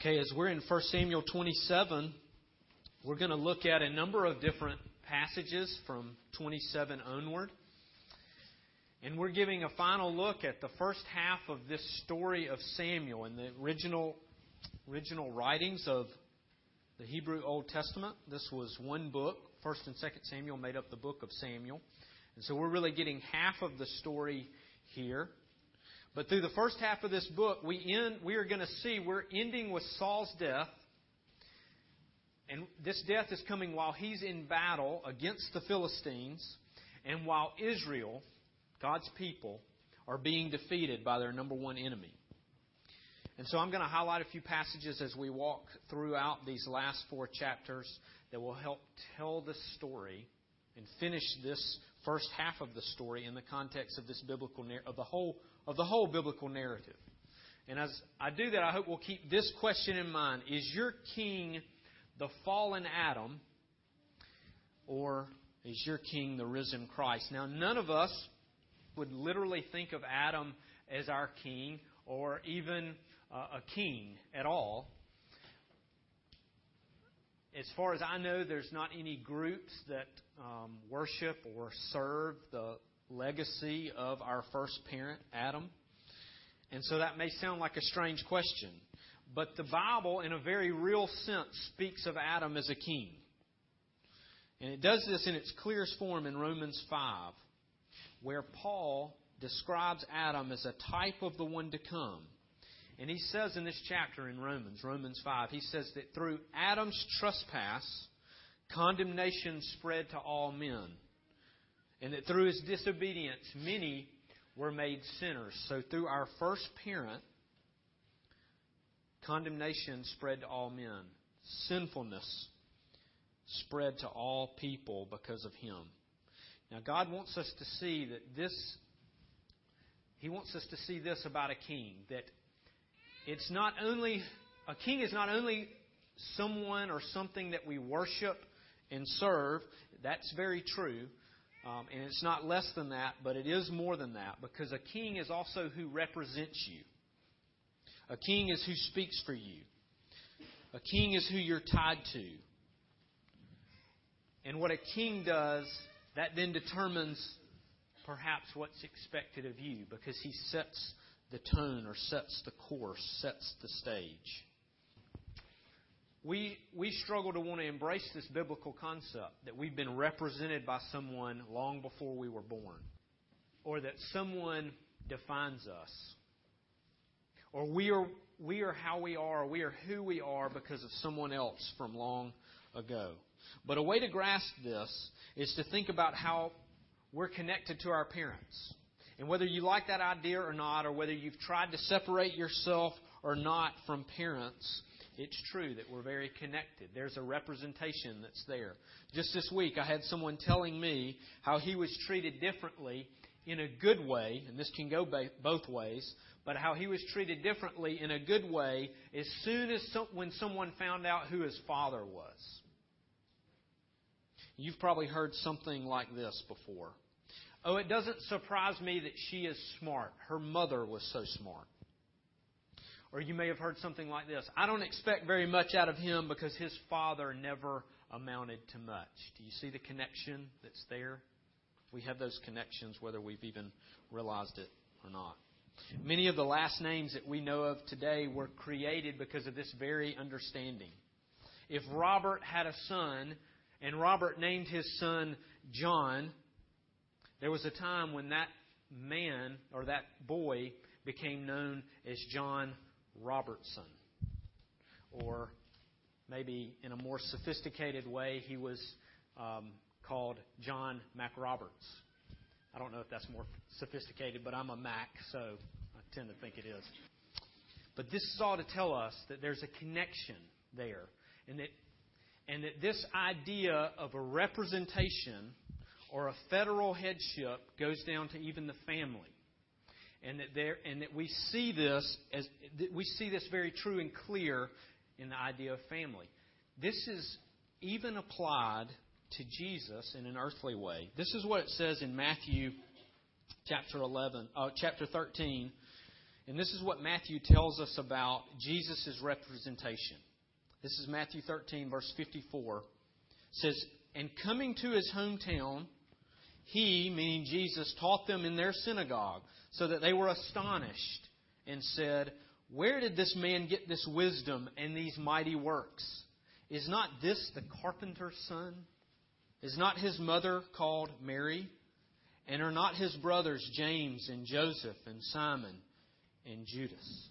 Okay, as we're in 1 Samuel 27, we're going to look at a number of different passages from 27 onward. And we're giving a final look at the first half of this story of Samuel and the original, original writings of the Hebrew Old Testament. This was one book. First and Second Samuel made up the book of Samuel. And so we're really getting half of the story here. But through the first half of this book, we end, we are going to see we're ending with Saul's death. And this death is coming while he's in battle against the Philistines and while Israel, God's people, are being defeated by their number one enemy. And so I'm going to highlight a few passages as we walk throughout these last four chapters that will help tell the story and finish this first half of the story in the context of this biblical of the whole of the whole biblical narrative. And as I do that, I hope we'll keep this question in mind: Is your king the fallen Adam, or is your king the risen Christ? Now, none of us would literally think of Adam as our king, or even uh, a king at all. As far as I know, there's not any groups that um, worship or serve the legacy of our first parent, Adam. And so that may sound like a strange question. But the Bible, in a very real sense, speaks of Adam as a king. And it does this in its clearest form in Romans 5, where Paul describes Adam as a type of the one to come. And he says in this chapter in Romans, Romans 5, he says that through Adam's trespass, condemnation spread to all men. And that through his disobedience, many were made sinners. So through our first parent, condemnation spread to all men. Sinfulness spread to all people because of him. Now, God wants us to see that this, He wants us to see this about a king that it's not only, a king is not only someone or something that we worship and serve. That's very true. Um, and it's not less than that, but it is more than that because a king is also who represents you. A king is who speaks for you. A king is who you're tied to. And what a king does, that then determines perhaps what's expected of you because he sets the tone or sets the course, sets the stage we, we struggle to want to embrace this biblical concept that we've been represented by someone long before we were born, or that someone defines us, or we are, we are how we are, we are who we are because of someone else from long ago. But a way to grasp this is to think about how we're connected to our parents. And whether you like that idea or not, or whether you've tried to separate yourself or not from parents, it's true that we're very connected. There's a representation that's there. Just this week, I had someone telling me how he was treated differently in a good way, and this can go both ways, but how he was treated differently in a good way as soon as some, when someone found out who his father was. You've probably heard something like this before. Oh, it doesn't surprise me that she is smart. Her mother was so smart. Or you may have heard something like this I don't expect very much out of him because his father never amounted to much. Do you see the connection that's there? We have those connections whether we've even realized it or not. Many of the last names that we know of today were created because of this very understanding. If Robert had a son and Robert named his son John, there was a time when that man or that boy became known as John Robertson. Or maybe in a more sophisticated way, he was um, called John MacRoberts. I don't know if that's more sophisticated, but I'm a Mac, so I tend to think it is. But this is all to tell us that there's a connection there, and that and that this idea of a representation or a federal headship goes down to even the family and that there and that we see this as we see this very true and clear in the idea of family. This is even applied to Jesus in an earthly way. This is what it says in Matthew chapter 11, uh, chapter 13, And this is what Matthew tells us about Jesus' representation. This is Matthew 13, verse 54. It says, And coming to his hometown, he, meaning Jesus, taught them in their synagogue, so that they were astonished and said, Where did this man get this wisdom and these mighty works? Is not this the carpenter's son? Is not his mother called Mary? And are not his brothers James and Joseph and Simon and Judas?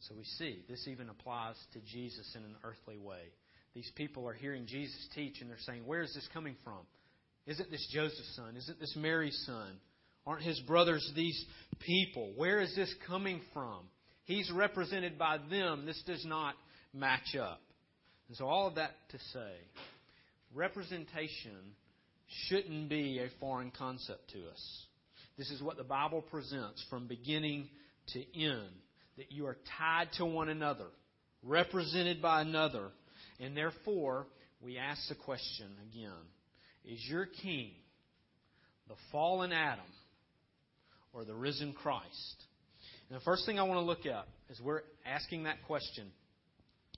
So we see this even applies to Jesus in an earthly way. These people are hearing Jesus teach and they're saying, Where is this coming from? Isn't this Joseph's son? Isn't this Mary's son? Aren't his brothers these people? Where is this coming from? He's represented by them. This does not match up. And so, all of that to say, representation shouldn't be a foreign concept to us. This is what the Bible presents from beginning to end that you are tied to one another, represented by another, and therefore we ask the question again Is your king the fallen Adam or the risen Christ? And the first thing I want to look at as we're asking that question,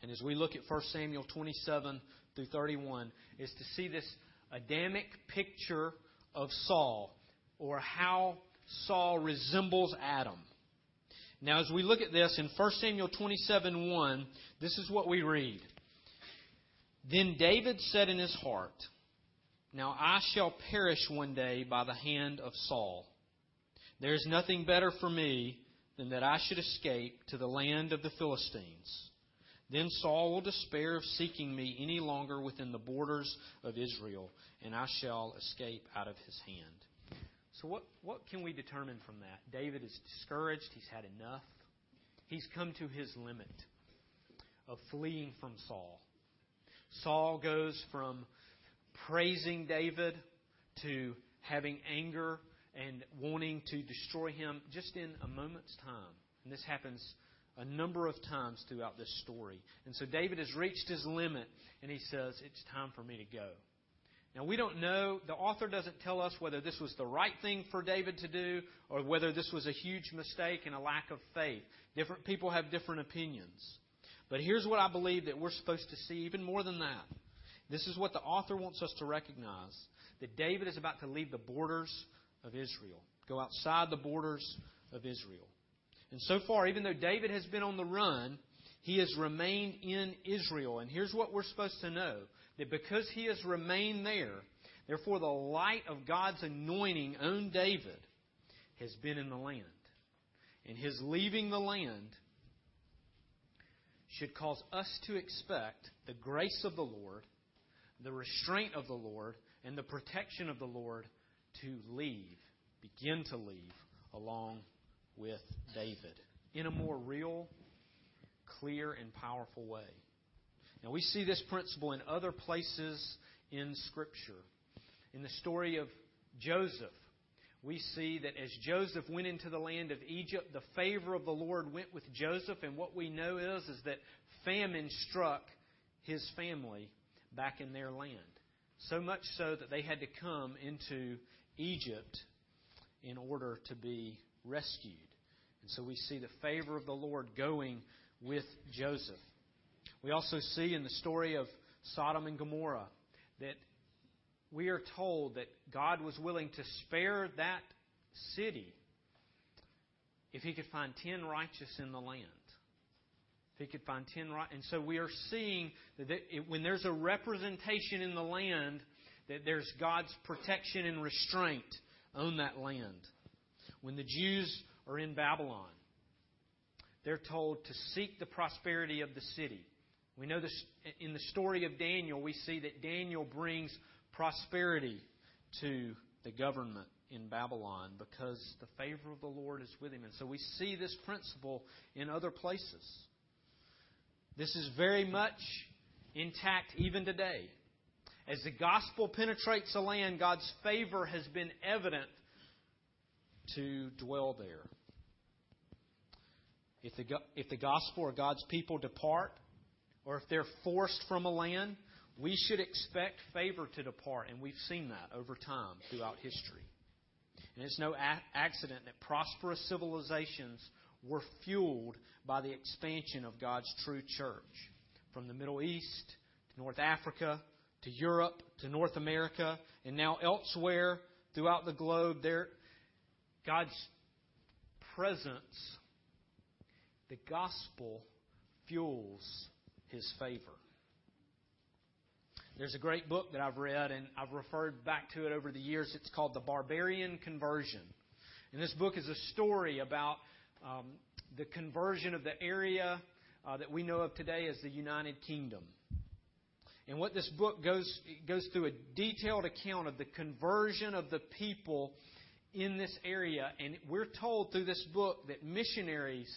and as we look at 1 Samuel 27 through 31, is to see this Adamic picture of Saul, or how Saul resembles Adam. Now, as we look at this in 1 Samuel 27 1, this is what we read. Then David said in his heart, Now I shall perish one day by the hand of Saul. There is nothing better for me than that I should escape to the land of the Philistines. Then Saul will despair of seeking me any longer within the borders of Israel, and I shall escape out of his hand. So, what, what can we determine from that? David is discouraged. He's had enough. He's come to his limit of fleeing from Saul. Saul goes from praising David to having anger and wanting to destroy him just in a moment's time. And this happens a number of times throughout this story. And so David has reached his limit, and he says, It's time for me to go. Now, we don't know, the author doesn't tell us whether this was the right thing for David to do or whether this was a huge mistake and a lack of faith. Different people have different opinions. But here's what I believe that we're supposed to see, even more than that. This is what the author wants us to recognize that David is about to leave the borders of Israel, go outside the borders of Israel. And so far, even though David has been on the run, he has remained in Israel. And here's what we're supposed to know that because he has remained there, therefore the light of God's anointing on David has been in the land. And his leaving the land should cause us to expect the grace of the Lord, the restraint of the Lord, and the protection of the Lord to leave, begin to leave along with David in a more real, clear, and powerful way. Now, we see this principle in other places in Scripture. In the story of Joseph, we see that as Joseph went into the land of Egypt, the favor of the Lord went with Joseph, and what we know is, is that famine struck his family back in their land. So much so that they had to come into Egypt in order to be rescued. And so we see the favor of the Lord going with Joseph. We also see in the story of Sodom and Gomorrah that we are told that God was willing to spare that city if he could find ten righteous in the land. If he could find ten right, and so we are seeing that it, when there's a representation in the land, that there's God's protection and restraint on that land. When the Jews are in Babylon, they're told to seek the prosperity of the city. We know this in the story of Daniel, we see that Daniel brings prosperity to the government in Babylon because the favor of the Lord is with him. And so we see this principle in other places. This is very much intact even today. As the gospel penetrates the land, God's favor has been evident to dwell there. If the, if the gospel or God's people depart, or if they're forced from a land, we should expect favor to depart, and we've seen that over time throughout history. And it's no accident that prosperous civilizations were fueled by the expansion of God's true church. From the Middle East to North Africa to Europe to North America and now elsewhere throughout the globe, there, God's presence, the gospel fuels his favor. There's a great book that I've read, and I've referred back to it over the years. It's called The Barbarian Conversion. And this book is a story about um, the conversion of the area uh, that we know of today as the United Kingdom. And what this book goes goes through a detailed account of the conversion of the people in this area. And we're told through this book that missionaries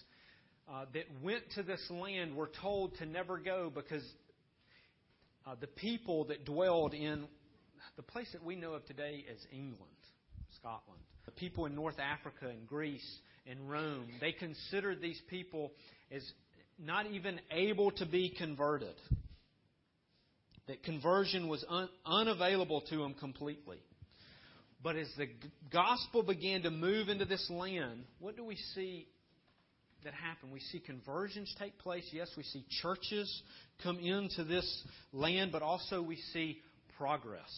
uh, that went to this land were told to never go because uh, the people that dwelled in the place that we know of today as England, Scotland, the people in North Africa and Greece and Rome, they considered these people as not even able to be converted. That conversion was un- unavailable to them completely. But as the gospel began to move into this land, what do we see that happen? We see conversions take place. Yes, we see churches come into this land, but also we see progress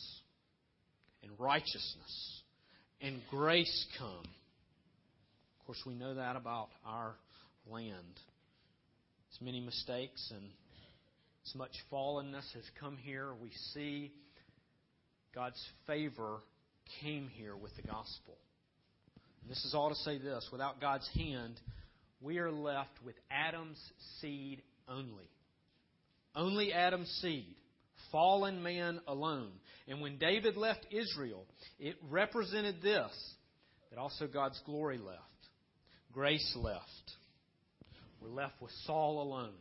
and righteousness and grace come. Course, we know that about our land. As many mistakes and as much fallenness has come here, we see God's favor came here with the gospel. And this is all to say this without God's hand, we are left with Adam's seed only. Only Adam's seed. Fallen man alone. And when David left Israel, it represented this that also God's glory left, grace left. We're left with Saul alone,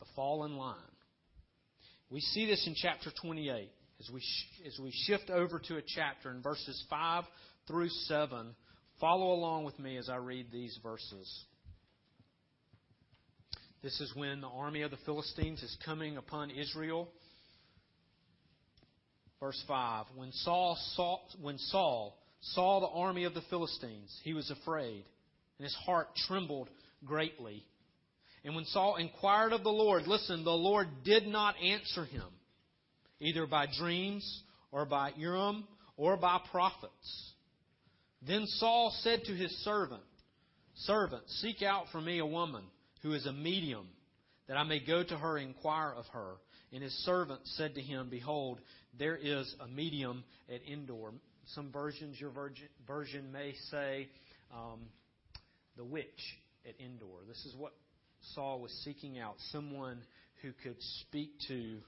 the fallen line. We see this in chapter 28 as we, as we shift over to a chapter in verses 5 through 7. Follow along with me as I read these verses. This is when the army of the Philistines is coming upon Israel. Verse 5 When Saul saw, when Saul saw the army of the Philistines, he was afraid, and his heart trembled greatly. And when Saul inquired of the Lord, listen, the Lord did not answer him either by dreams or by Urim or by prophets. Then Saul said to his servant, Servant, seek out for me a woman who is a medium, that I may go to her and inquire of her. And his servant said to him, Behold, there is a medium at Endor. Some versions, your version may say, um, the witch at Endor. This is what Saul was seeking out someone who could speak to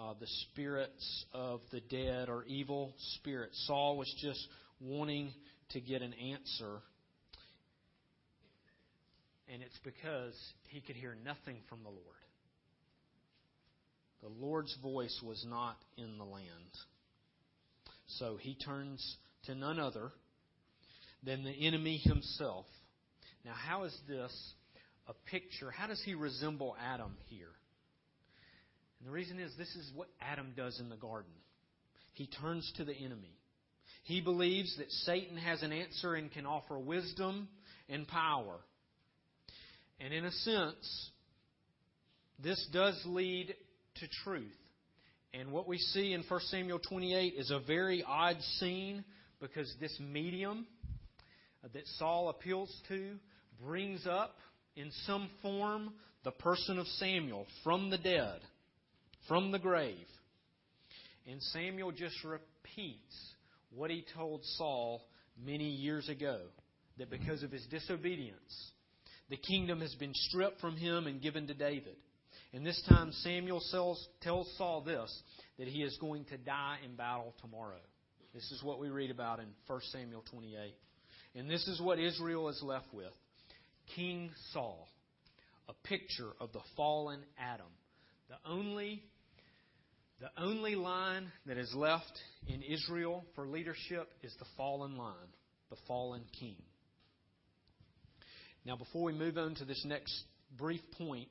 uh, the spirits of the dead or evil spirits. Saul was just wanting to get an answer. And it's because he could hear nothing from the Lord. The Lord's voice was not in the land. So he turns to none other than the enemy himself. Now, how is this a picture? How does he resemble Adam here? And the reason is this is what Adam does in the garden. He turns to the enemy. He believes that Satan has an answer and can offer wisdom and power. And in a sense, this does lead to truth. And what we see in 1 Samuel 28 is a very odd scene because this medium that Saul appeals to brings up in some form the person of Samuel from the dead from the grave. And Samuel just repeats what he told Saul many years ago that because of his disobedience, the kingdom has been stripped from him and given to David. And this time, Samuel tells Saul this that he is going to die in battle tomorrow. This is what we read about in 1 Samuel 28. And this is what Israel is left with King Saul, a picture of the fallen Adam, the only the only line that is left in Israel for leadership is the fallen line, the fallen king. Now, before we move on to this next brief point,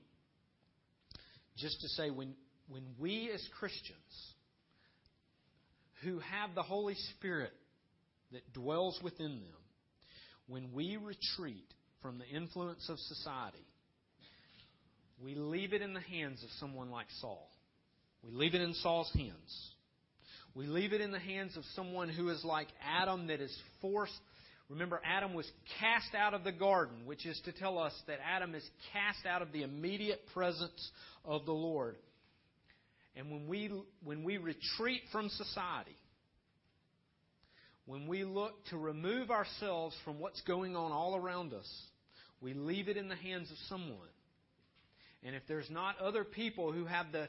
just to say when, when we as Christians who have the Holy Spirit that dwells within them, when we retreat from the influence of society, we leave it in the hands of someone like Saul. We leave it in Saul's hands. We leave it in the hands of someone who is like Adam that is forced. Remember, Adam was cast out of the garden, which is to tell us that Adam is cast out of the immediate presence of the Lord. And when we, when we retreat from society, when we look to remove ourselves from what's going on all around us, we leave it in the hands of someone. And if there's not other people who have the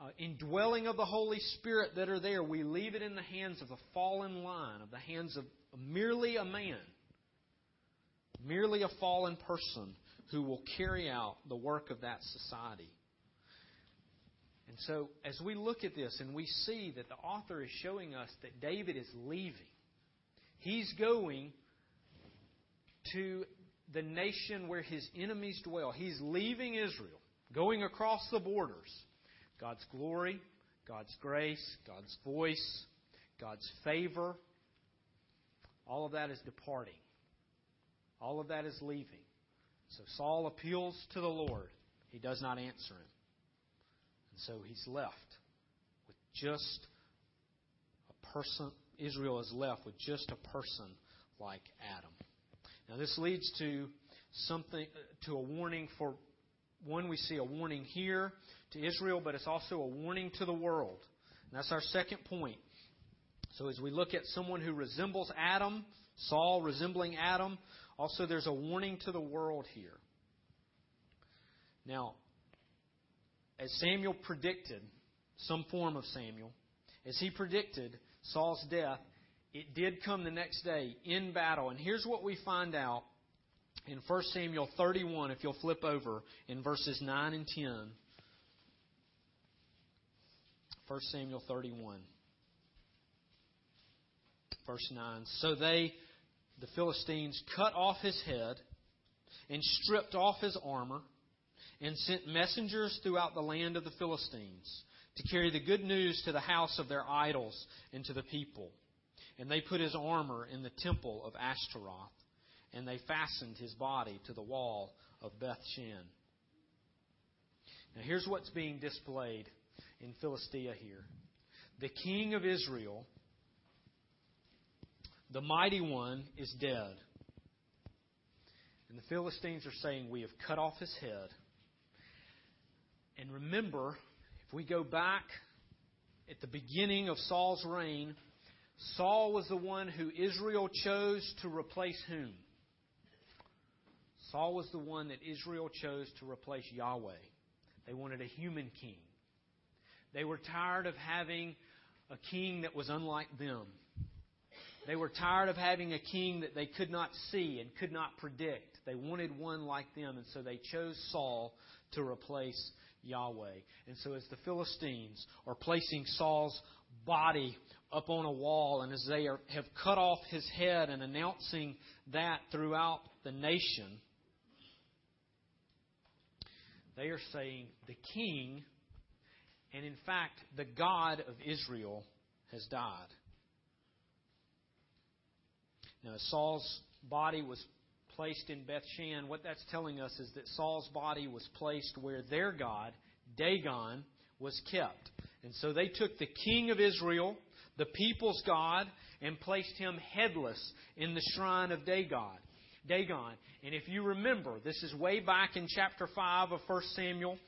uh, indwelling of the Holy Spirit that are there, we leave it in the hands of the fallen line, of the hands of merely a man, merely a fallen person who will carry out the work of that society. And so, as we look at this and we see that the author is showing us that David is leaving, he's going to the nation where his enemies dwell. He's leaving Israel, going across the borders. God's glory, God's grace, God's voice, God's favor, all of that is departing. All of that is leaving. So Saul appeals to the Lord. He does not answer him. And so he's left with just a person. Israel is left with just a person like Adam. Now this leads to something to a warning for one we see a warning here to Israel, but it's also a warning to the world. And that's our second point. So as we look at someone who resembles Adam, Saul resembling Adam, also there's a warning to the world here. Now, as Samuel predicted, some form of Samuel, as he predicted Saul's death, it did come the next day in battle. And here's what we find out in 1 Samuel 31, if you'll flip over in verses 9 and 10. 1 Samuel 31, verse 9. So they, the Philistines, cut off his head and stripped off his armor and sent messengers throughout the land of the Philistines to carry the good news to the house of their idols and to the people. And they put his armor in the temple of Ashtaroth and they fastened his body to the wall of Beth Shan. Now, here's what's being displayed in Philistia here. The king of Israel, the mighty one, is dead. And the Philistines are saying, We have cut off his head. And remember, if we go back at the beginning of Saul's reign, Saul was the one who Israel chose to replace whom? Saul was the one that Israel chose to replace Yahweh. They wanted a human king. They were tired of having a king that was unlike them. They were tired of having a king that they could not see and could not predict. They wanted one like them, and so they chose Saul to replace Yahweh. And so, as the Philistines are placing Saul's body up on a wall, and as they are, have cut off his head and announcing that throughout the nation, they are saying the king, and in fact, the God of Israel, has died. Now, Saul's body was placed in Beth Shan. What that's telling us is that Saul's body was placed where their God, Dagon, was kept. And so they took the king of Israel, the people's God, and placed him headless in the shrine of Dagon. Dagon. And if you remember, this is way back in chapter 5 of 1 Samuel.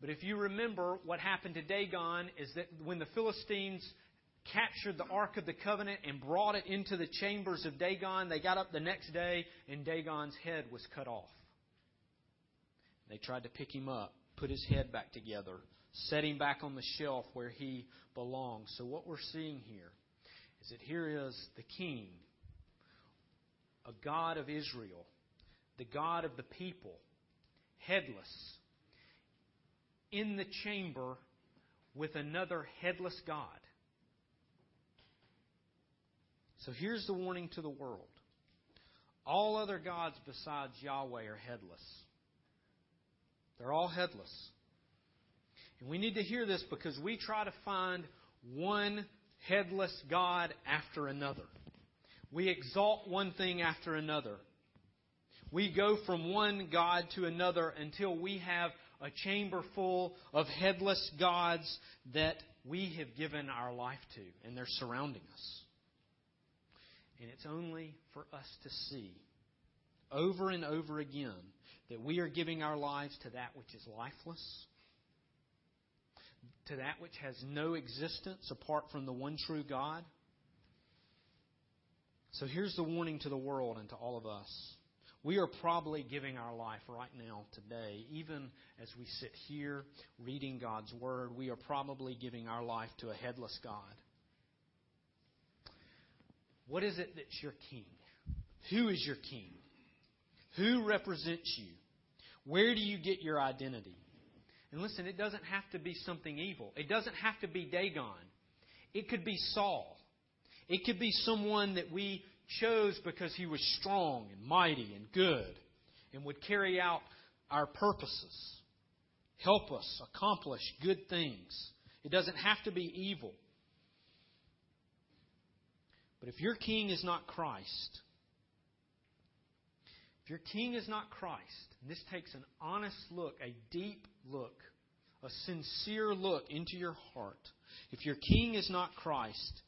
But if you remember, what happened to Dagon is that when the Philistines captured the Ark of the Covenant and brought it into the chambers of Dagon, they got up the next day and Dagon's head was cut off. They tried to pick him up, put his head back together, set him back on the shelf where he belongs. So what we're seeing here is that here is the king a God of Israel, the God of the people, headless, in the chamber with another headless God. So here's the warning to the world all other gods besides Yahweh are headless. They're all headless. And we need to hear this because we try to find one headless God after another. We exalt one thing after another. We go from one God to another until we have a chamber full of headless gods that we have given our life to, and they're surrounding us. And it's only for us to see over and over again that we are giving our lives to that which is lifeless, to that which has no existence apart from the one true God. So here's the warning to the world and to all of us. We are probably giving our life right now, today, even as we sit here reading God's Word, we are probably giving our life to a headless God. What is it that's your king? Who is your king? Who represents you? Where do you get your identity? And listen, it doesn't have to be something evil. It doesn't have to be Dagon. It could be Saul. It could be someone that we chose because he was strong and mighty and good and would carry out our purposes, help us accomplish good things. It doesn't have to be evil. But if your king is not Christ, if your king is not Christ, and this takes an honest look, a deep look, a sincere look into your heart, if your king is not Christ,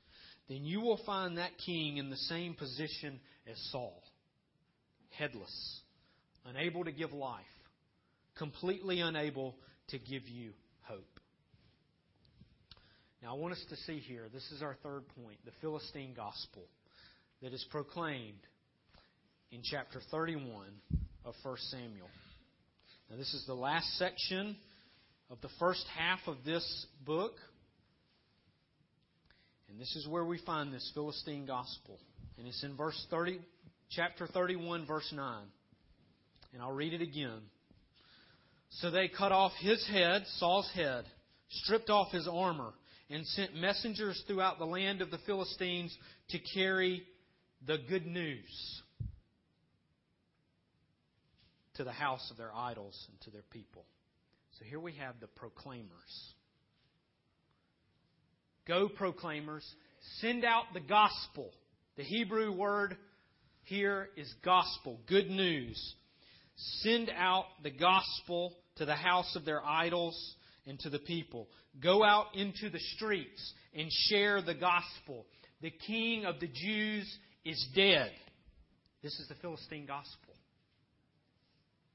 then you will find that king in the same position as Saul headless, unable to give life, completely unable to give you. Now, I want us to see here this is our third point the Philistine gospel that is proclaimed in chapter 31 of 1 Samuel. Now, this is the last section of the first half of this book. And this is where we find this Philistine gospel. And it's in verse 30, chapter 31, verse 9. And I'll read it again. So they cut off his head, Saul's head, stripped off his armor, and sent messengers throughout the land of the Philistines to carry the good news to the house of their idols and to their people. So here we have the proclaimers. Go, proclaimers. Send out the gospel. The Hebrew word here is gospel, good news. Send out the gospel to the house of their idols and to the people. Go out into the streets and share the gospel. The king of the Jews is dead. This is the Philistine gospel.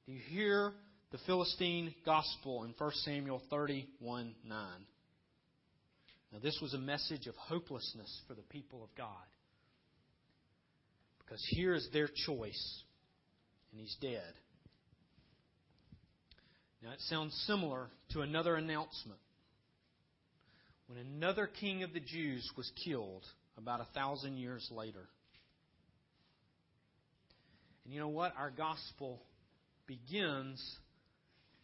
Do you hear the Philistine gospel in 1 Samuel 31 9? Now, this was a message of hopelessness for the people of God. Because here is their choice, and he's dead. Now, it sounds similar to another announcement. When another king of the Jews was killed about a thousand years later. And you know what? Our gospel begins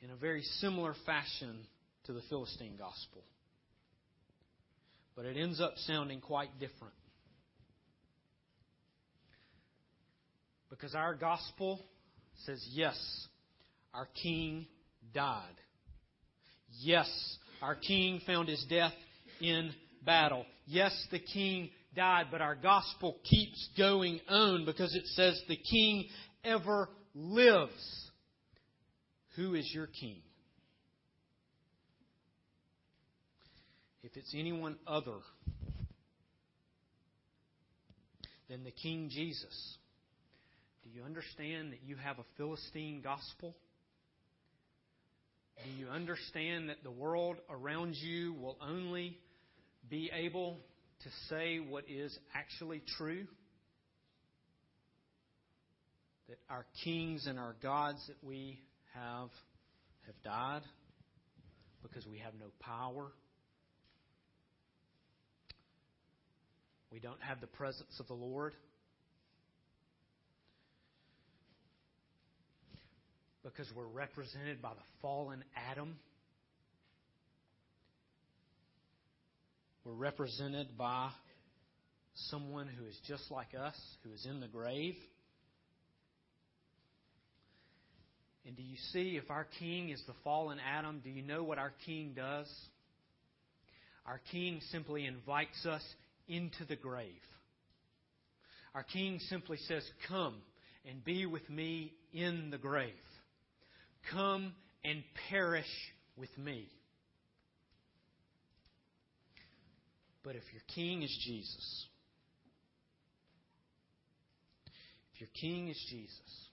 in a very similar fashion to the Philistine gospel but it ends up sounding quite different. Because our gospel says, yes, our king died. Yes, our king found his death in battle. Yes, the king died, but our gospel keeps going on because it says the king ever lives. Who is your king? if it's anyone other than the King Jesus, do you understand that you have a Philistine gospel? Do you understand that the world around you will only be able to say what is actually true? That our kings and our gods that we have have died because we have no power We don't have the presence of the Lord. Because we're represented by the fallen Adam. We're represented by someone who is just like us, who is in the grave. And do you see if our king is the fallen Adam, do you know what our king does? Our king simply invites us into the grave. Our King simply says, Come and be with me in the grave. Come and perish with me. But if your King is Jesus, if your King is Jesus,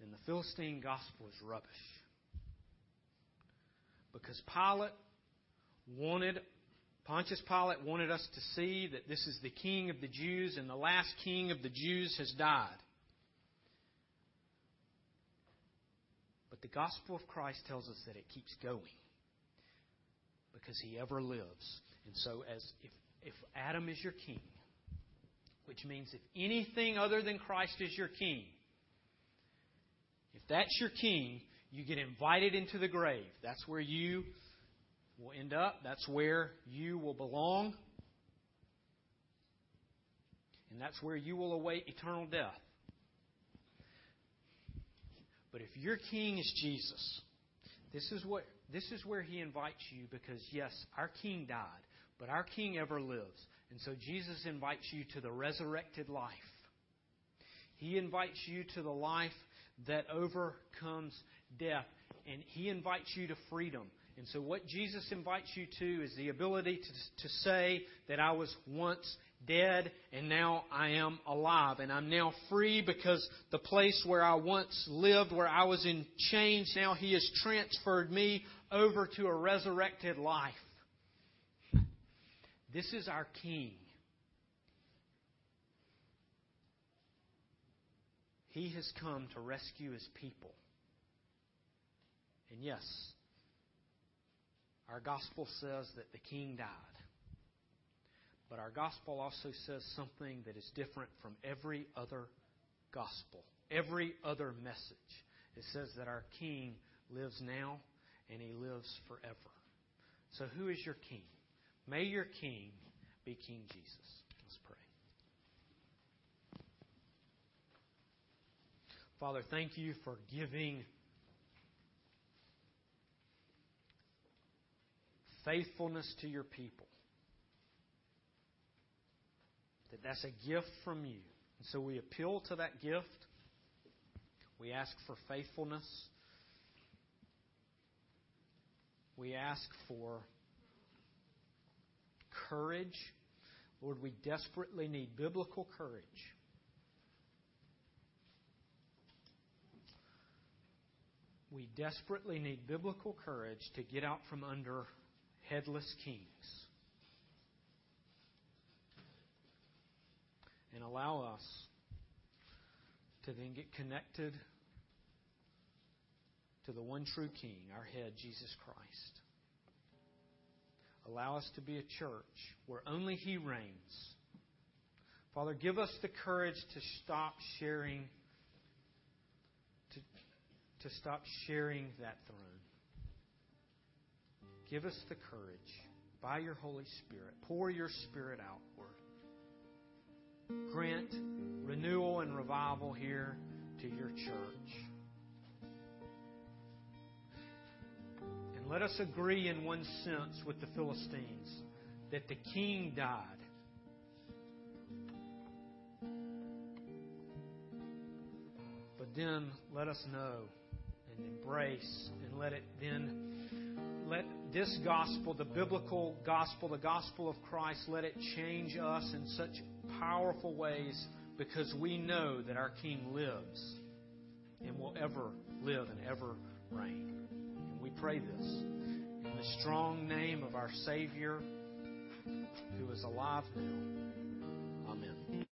then the Philistine gospel is rubbish. Because Pilate wanted, Pontius Pilate wanted us to see that this is the king of the Jews and the last king of the Jews has died. But the gospel of Christ tells us that it keeps going because he ever lives. And so as if, if Adam is your king, which means if anything other than Christ is your king, if that's your king, you get invited into the grave. That's where you will end up. That's where you will belong. And that's where you will await eternal death. But if your king is Jesus, this is what this is where he invites you because yes, our king died, but our king ever lives. And so Jesus invites you to the resurrected life. He invites you to the life that overcomes death. And He invites you to freedom. And so, what Jesus invites you to is the ability to, to say that I was once dead and now I am alive. And I'm now free because the place where I once lived, where I was in chains, now He has transferred me over to a resurrected life. This is our King. He has come to rescue His people. And yes, our gospel says that the king died. But our gospel also says something that is different from every other gospel, every other message. It says that our king lives now and he lives forever. So, who is your king? May your king be King Jesus. Let's pray. Father, thank you for giving faithfulness to your people. That that's a gift from you. And so we appeal to that gift. We ask for faithfulness. We ask for courage. Lord, we desperately need biblical courage. We desperately need biblical courage to get out from under headless kings. And allow us to then get connected to the one true King, our head, Jesus Christ. Allow us to be a church where only He reigns. Father, give us the courage to stop sharing, to, to stop sharing that throne. Give us the courage by your Holy Spirit. Pour your Spirit outward. Grant renewal and revival here to your church. Let us agree in one sense with the Philistines that the king died. But then let us know and embrace and let it then let this gospel, the biblical gospel, the gospel of Christ, let it change us in such powerful ways because we know that our King lives and will ever live and ever reign. Pray this. In the strong name of our Savior who is alive now